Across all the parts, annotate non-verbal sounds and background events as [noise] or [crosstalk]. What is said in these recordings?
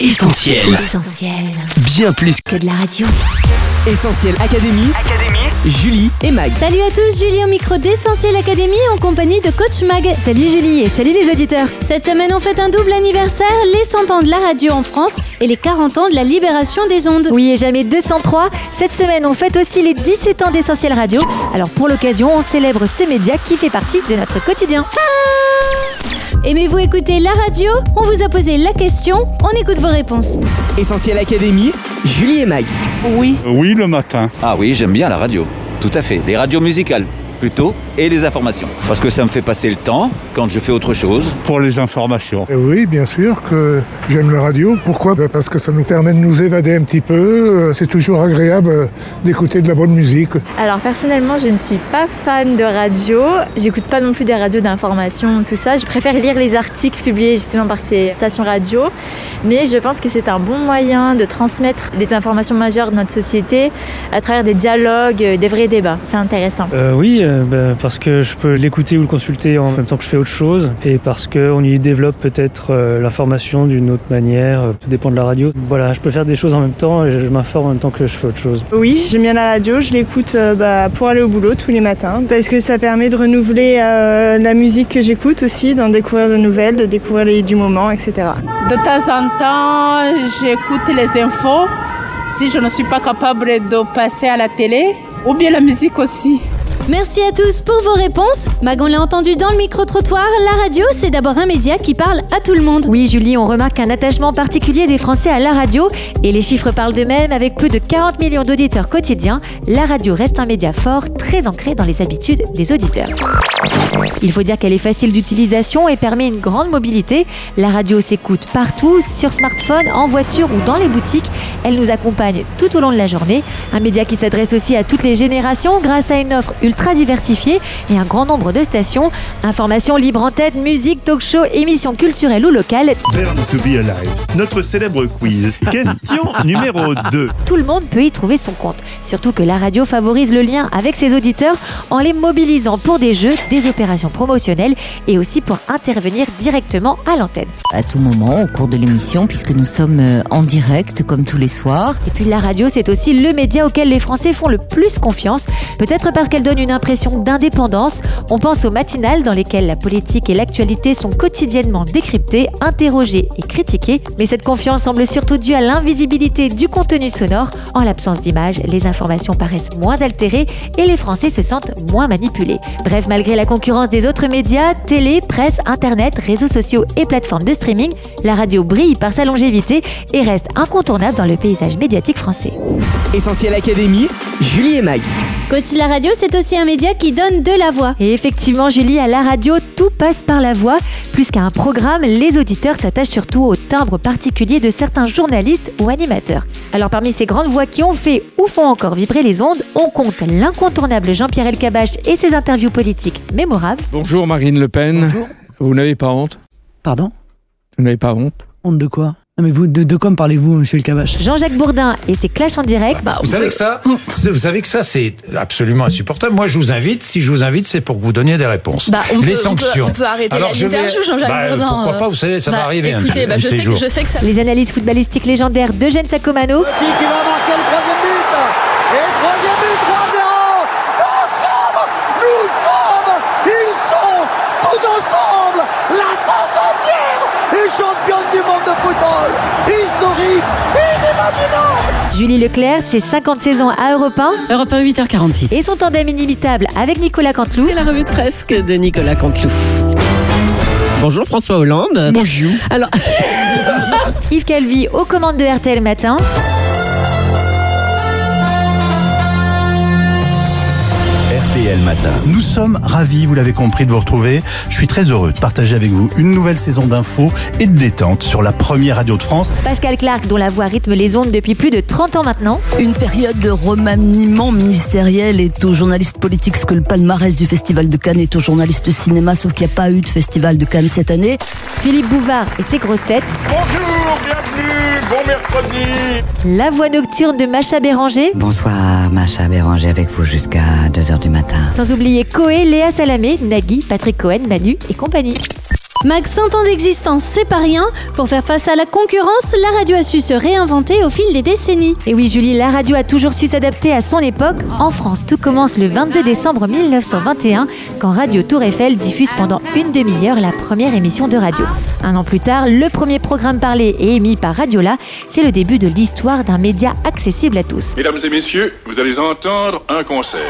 Essentiel. Essentiel. Bien plus Que de la radio. Essentiel Académie. Julie et Mag. Salut à tous, Julie au micro d'Essentiel Academy en compagnie de Coach Mag. Salut Julie et salut les auditeurs. Cette semaine, on fête un double anniversaire, les 100 ans de la radio en France et les 40 ans de la libération des ondes. Oui, et jamais 203. Cette semaine, on fête aussi les 17 ans d'Essentiel Radio. Alors pour l'occasion, on célèbre ce média qui fait partie de notre quotidien. Aimez-vous écouter la radio? On vous a posé la question, on écoute vos réponses. Essentiel Académie. Julie et Mag. Oui, le matin. Ah oui, j'aime bien la radio. Tout à fait. Les radios musicales, plutôt, et les informations. Parce que ça me fait passer le temps quand je fais autre chose. Pour les informations. Et Oui, bien sûr que j'aime la radio. Pourquoi? Ben Parce que ça nous permet de nous évader un petit peu. Euh, C'est toujours agréable euh, d'écouter de la bonne musique. Alors personnellement, je ne suis pas fan de radio. J'écoute pas non plus des radios d'information, tout ça. Je préfère lire les articles publiés justement par ces stations radio. Mais je pense que c'est un bon moyen de transmettre des informations majeures de notre société à travers des dialogues, euh, des vrais débats. C'est intéressant. Euh, oui, euh, bah, parce que je peux l'écouter ou le consulter en même temps que je fais autre chose, et parce qu'on y développe peut-être euh, l'information d'une autre manière, euh, tout dépend de la radio. Voilà, je peux faire des choses en même temps et je m'informe en même temps que je fais autre chose. Oui, j'aime bien la radio, je l'écoute euh, bah, pour aller au boulot tous les matins, parce que ça permet de renouveler euh, la musique que j'écoute aussi, d'en découvrir de nouvelles, de découvrir les du moment, etc. De temps en temps, j'écoute les infos si je ne suis pas capable de passer à la télé ou bien la musique aussi. Merci à tous pour vos réponses. Mag, on l'a entendu dans le micro-trottoir, la radio, c'est d'abord un média qui parle à tout le monde. Oui, Julie, on remarque un attachement particulier des Français à la radio et les chiffres parlent d'eux-mêmes. Avec plus de 40 millions d'auditeurs quotidiens, la radio reste un média fort, très ancré dans les habitudes des auditeurs. Il faut dire qu'elle est facile d'utilisation et permet une grande mobilité. La radio s'écoute partout, sur smartphone, en voiture ou dans les boutiques. Elle nous accompagne tout au long de la journée. Un média qui s'adresse aussi à toutes les générations grâce à une offre ultra diversifiée et un grand nombre de stations. Informations libre en tête, musique, talk show, émissions culturelles ou locales. Burn to be alive. Notre célèbre quiz. Question [laughs] numéro 2. Tout le monde peut y trouver son compte. Surtout que la radio favorise le lien avec ses auditeurs en les mobilisant pour des jeux, des opérations promotionnelles et aussi pour intervenir directement à l'antenne. À tout moment, au cours de l'émission, puisque nous sommes euh, en direct, comme tous les soirs. Et puis la radio, c'est aussi le média auquel les Français font le plus confiance. Peut-être parce qu'elle donne une impression d'indépendance. On pense aux matinales dans lesquelles la politique et l'actualité sont quotidiennement décryptées, interrogées et critiquées. Mais cette confiance semble surtout due à l'invisibilité du contenu sonore. En l'absence d'images, les informations paraissent moins altérées et les Français se sentent moins manipulés. Bref, malgré la concurrence des autres médias, télé, presse, internet, réseaux sociaux et plateformes de streaming, la radio brille par sa longévité et reste incontournable dans le paysage médiatique français. Essentiel Académie. Julie et Mag. Coach la radio, c'est aussi un média qui donne de la voix. Et effectivement, Julie, à la radio, tout passe par la voix. Plus qu'à un programme, les auditeurs s'attachent surtout au timbre particulier de certains journalistes ou animateurs. Alors parmi ces grandes voix qui ont fait ou font encore vibrer les ondes, on compte l'incontournable Jean-Pierre Elkabbach et ses interviews politiques mémorables. Bonjour Marine Le Pen. Vous n'avez pas honte? Pardon? Vous n'avez pas honte? Honte de quoi? Non mais vous, de, de quoi me parlez-vous, monsieur le Cabache Jean-Jacques Bourdin et ses clashs en direct. Vous savez que ça, c'est- vous savez que ça, c'est absolument insupportable. Moi, je vous invite. Si je vous invite, c'est pour que vous donniez des réponses. Bah, on les peut- on peut- sanctions. on peut arrêter Alors, la je vais- Jean-Jacques bah, Bourdin, Pourquoi euh. pas Vous savez, ça Bah, va arriver un, écoutez, bah, un je de ces sais que- je sais que ça- Les analyses footballistiques légendaires d'Eugène Sacomano. qui va marquer le troisième but. Et troisième but, 3-0. Nous sommes, nous sommes, ils sont tous ensemble. La France entière est championne du monde de football. Historique, inimaginable. Julie Leclerc, ses 50 saisons à Europe 1. Europe 1, 8h46. Et son tandem inimitable avec Nicolas Canteloup. C'est la revue de presse que de Nicolas Canteloup. Bonjour François Hollande. Bonjour. Alors, Yves Calvi aux commandes de RTL Matin. RTL Matin. Nous sommes ravis, vous l'avez compris, de vous retrouver. Je suis très heureux de partager avec vous une nouvelle saison d'infos et de détente sur la première radio de France. Pascal Clark, dont la voix rythme les ondes depuis plus de 30 ans maintenant. Une période de remaniement ministériel est aux journalistes politiques ce que le palmarès du Festival de Cannes est aux journalistes cinéma, sauf qu'il n'y a pas eu de Festival de Cannes cette année. Philippe Bouvard et ses grosses têtes. Bonjour, bienvenue, bon. La voix nocturne de Macha Béranger. Bonsoir, Macha Béranger avec vous jusqu'à 2h du matin. Sans oublier Coé, Léa Salamé, Nagui, Patrick Cohen, Manu et compagnie. Mag 100 ans d'existence, c'est pas rien. Pour faire face à la concurrence, la radio a su se réinventer au fil des décennies. Et oui, Julie, la radio a toujours su s'adapter à son époque. En France, tout commence le 22 décembre 1921, quand Radio Tour Eiffel diffuse pendant une demi-heure la première émission de radio. Un an plus tard, le premier programme parlé et émis par Radiola, c'est le début de l'histoire d'un média accessible à tous. Mesdames et messieurs, vous allez entendre un concert.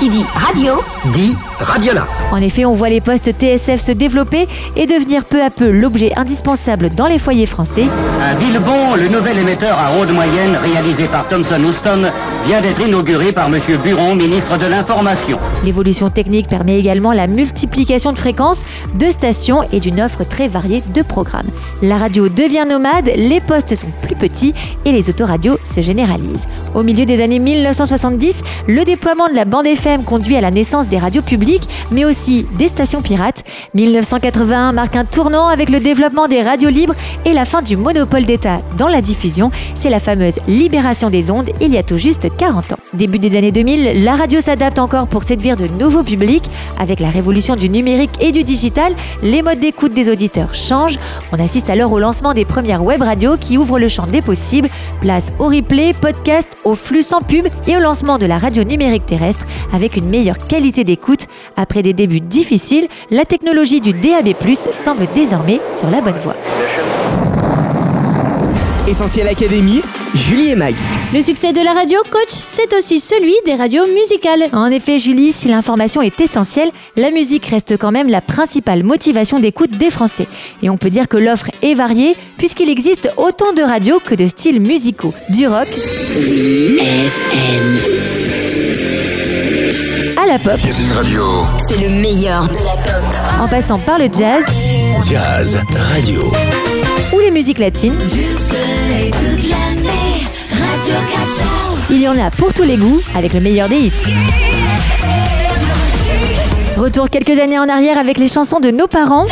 Qui dit radio Dit Radiola. En effet, on voit les postes TSF se développer et devenir peu à peu l'objet indispensable dans les foyers français. À Villebon, le nouvel émetteur à haute moyenne réalisé par Thomson Houston vient d'être inauguré par M. Buron, ministre de l'Information. L'évolution technique permet également la multiplication de fréquences, de stations et d'une offre très variée de programmes. La radio devient nomade, les postes sont plus petits et les autoradios se généralisent. Au milieu des années 1970, le déploiement de la bande FM conduit à la naissance des radios publiques, mais aussi des stations pirates. 1981 marque un tournant avec le développement des radios libres et la fin du monopole d'État dans la diffusion. C'est la fameuse libération des ondes il y a tout juste 40 ans. Début des années 2000, la radio s'adapte encore pour séduire de nouveaux publics. Avec la révolution du numérique et du digital, les modes d'écoute des auditeurs changent. On assiste alors au lancement des premières web radios qui ouvrent le champ des possibles. Place au replay, podcast, au flux sans pub et au lancement de la radio numérique terrestre une meilleure qualité d'écoute. Après des débuts difficiles, la technologie du DAB+ semble désormais sur la bonne voie. Essentiel Académie, Julie et Mag. Le succès de la radio, coach, c'est aussi celui des radios musicales. En effet, Julie, si l'information est essentielle, la musique reste quand même la principale motivation d'écoute des Français. Et on peut dire que l'offre est variée, puisqu'il existe autant de radios que de styles musicaux. Du rock. La pop. Radio. C'est le meilleur de la pop. En passant par le jazz. Jazz Radio. Ou les musiques latines. Il y en a pour tous les goûts, avec le meilleur des hits. Retour quelques années en arrière avec les chansons de nos parents.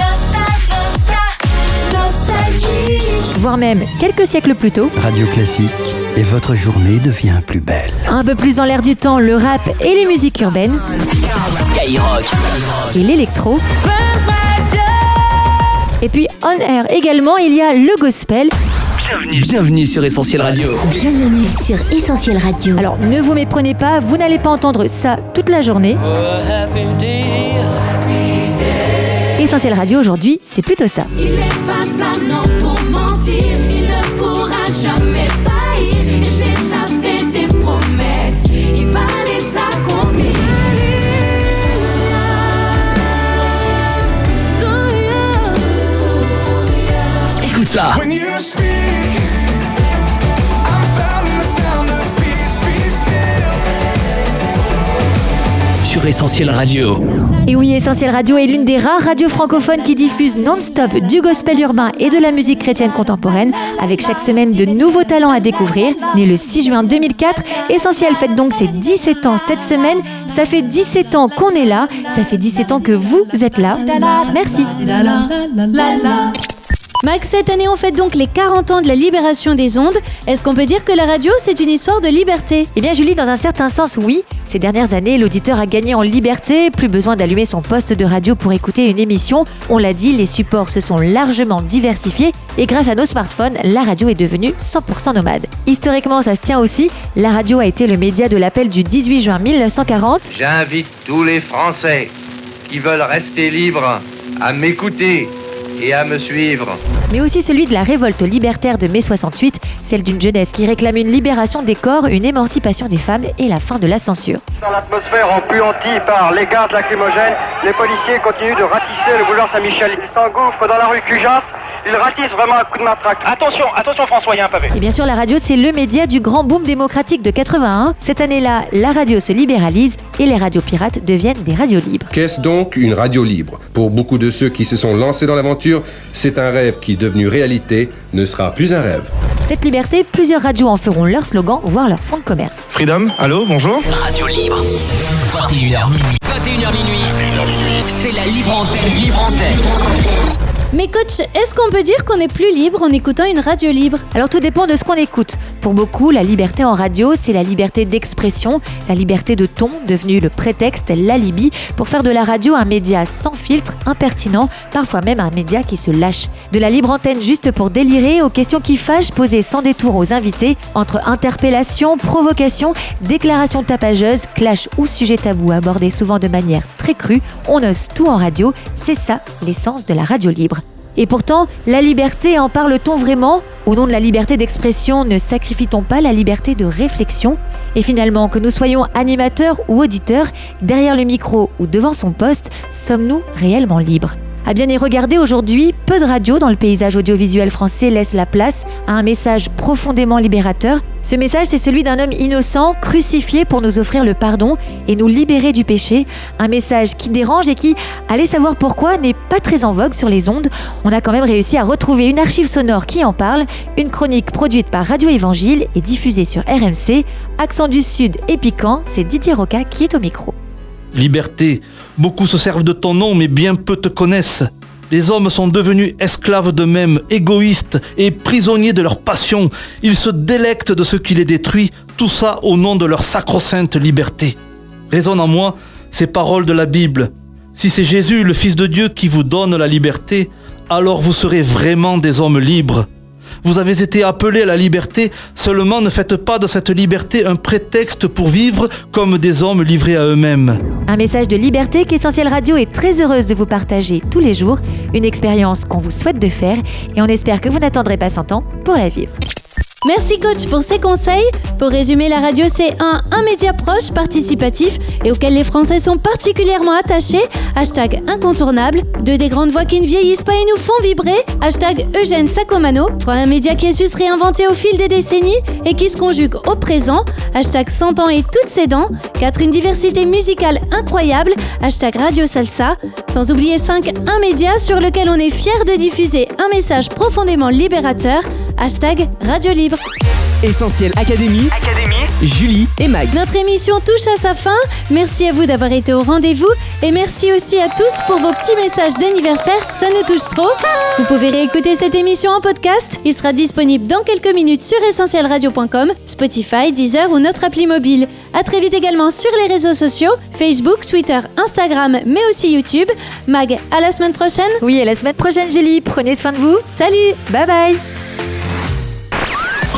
Voire même quelques siècles plus tôt. Radio classique, et votre journée devient plus belle. Un peu plus dans l'air du temps, le rap et les musiques urbaines. Skyrock. Et l'électro. Et puis on air également, il y a le gospel. Bienvenue sur Essentiel Radio. Bienvenue sur Essentiel Radio. Alors ne vous méprenez pas, vous n'allez pas entendre ça toute la journée. Essentiel Radio aujourd'hui, c'est plutôt ça. Il est pas ça non pour mentir, il ne pourra jamais Sur Essentiel Radio. Et oui, Essentiel Radio est l'une des rares radios francophones qui diffuse non-stop du gospel urbain et de la musique chrétienne contemporaine, avec chaque semaine de nouveaux talents à découvrir. Né le 6 juin 2004, Essentiel fête donc ses 17 ans cette semaine. Ça fait 17 ans qu'on est là, ça fait 17 ans que vous êtes là. Merci. Max, cette année on fête donc les 40 ans de la libération des ondes. Est-ce qu'on peut dire que la radio c'est une histoire de liberté? Eh bien Julie, dans un certain sens, oui. Ces dernières années, l'auditeur a gagné en liberté, plus besoin d'allumer son poste de radio pour écouter une émission. On l'a dit, les supports se sont largement diversifiés et grâce à nos smartphones, la radio est devenue 100% nomade. Historiquement, ça se tient aussi, la radio a été le média de l'appel du 18 juin 1940. J'invite tous les Français qui veulent rester libres à m'écouter et à me suivre. Mais aussi celui de la révolte libertaire de mai 68, celle d'une jeunesse qui réclame une libération des corps, une émancipation des femmes et la fin de la censure. Dans l'atmosphère empuantie par les gaz lacrymogènes, les policiers continuent de ratisser le boulevard Saint-Michel. Ils s'engouffrent dans la rue Cujas. Ils ratissent vraiment un coup de matraque. Attention, attention François, il y a un pavé. Et bien sûr, la radio, c'est le média du grand boom démocratique de 81. Cette année-là, la radio se libéralise et les radios pirates deviennent des radios libres. Qu'est-ce donc une radio libre? Pour beaucoup de ceux qui se sont lancés dans l'aventure, c'est un rêve qui, devenu réalité, ne sera plus un rêve. Cette liberté, plusieurs radios en feront leur slogan, voire leur fonds de commerce. Freedom, allô, bonjour Radio libre. 21h minuit. 21h minuit. C'est la libre antenne. Libre antenne. Mais coach, est-ce qu'on peut dire qu'on est plus libre en écoutant une radio libre? Alors tout dépend de ce qu'on écoute. Pour beaucoup, la liberté en radio, c'est la liberté d'expression, la liberté de ton, devenue le prétexte, l'alibi, pour faire de la radio un média sans filtre, impertinent, parfois même un média qui se lâche. De la libre antenne juste pour délirer, aux questions qui fâchent posées sans détour aux invités, entre interpellation, provocation, déclaration tapageuse, clash ou sujet tabou abordé souvent de manière très crue, on ose tout en radio, c'est ça l'essence de la radio libre. Et pourtant, la liberté, en parle-t-on vraiment Au nom de la liberté d'expression, ne sacrifie-t-on pas la liberté de réflexion Et finalement, que nous soyons animateurs ou auditeurs, derrière le micro ou devant son poste, sommes-nous réellement libres à bien y regarder aujourd'hui, peu de radios dans le paysage audiovisuel français laissent la place à un message profondément libérateur. Ce message, c'est celui d'un homme innocent, crucifié pour nous offrir le pardon et nous libérer du péché. Un message qui dérange et qui, allez savoir pourquoi, n'est pas très en vogue sur les ondes. On a quand même réussi à retrouver une archive sonore qui en parle, une chronique produite par Radio Évangile et diffusée sur RMC. Accent du Sud et piquant, c'est Didier Roca qui est au micro. Liberté. Beaucoup se servent de ton nom, mais bien peu te connaissent. Les hommes sont devenus esclaves d'eux-mêmes, égoïstes et prisonniers de leur passion. Ils se délectent de ce qui les détruit, tout ça au nom de leur sacro-sainte liberté. Résonne en moi ces paroles de la Bible. Si c'est Jésus, le Fils de Dieu, qui vous donne la liberté, alors vous serez vraiment des hommes libres. Vous avez été appelés à la liberté, seulement ne faites pas de cette liberté un prétexte pour vivre comme des hommes livrés à eux-mêmes. Un message de liberté qu'Essentiel Radio est très heureuse de vous partager tous les jours, une expérience qu'on vous souhaite de faire et on espère que vous n'attendrez pas 100 ans pour la vivre. Merci coach pour ces conseils. Pour résumer, la radio c'est un, un média proche, participatif et auquel les Français sont particulièrement attachés. Hashtag incontournable. Deux des grandes voix qui ne vieillissent pas et nous font vibrer. Hashtag Eugène Sacomano. Trois, un média qui a su se réinventer au fil des décennies et qui se conjugue au présent. Hashtag 100 ans et toutes ses dents. Quatre, une diversité musicale incroyable. Hashtag Radio Salsa. Sans oublier 5, un média sur lequel on est fier de diffuser un message profondément libérateur. Hashtag Radio Libre. Essentiel Académie, Julie et Mag. Notre émission touche à sa fin. Merci à vous d'avoir été au rendez-vous et merci aussi à tous pour vos petits messages d'anniversaire. Ça nous touche trop. Vous pouvez réécouter cette émission en podcast. Il sera disponible dans quelques minutes sur essentielradio.com, Spotify, Deezer ou notre appli mobile. À très vite également sur les réseaux sociaux Facebook, Twitter, Instagram, mais aussi YouTube. Mag, à la semaine prochaine. Oui, à la semaine prochaine, Julie. Prenez soin de vous. Salut. Bye bye.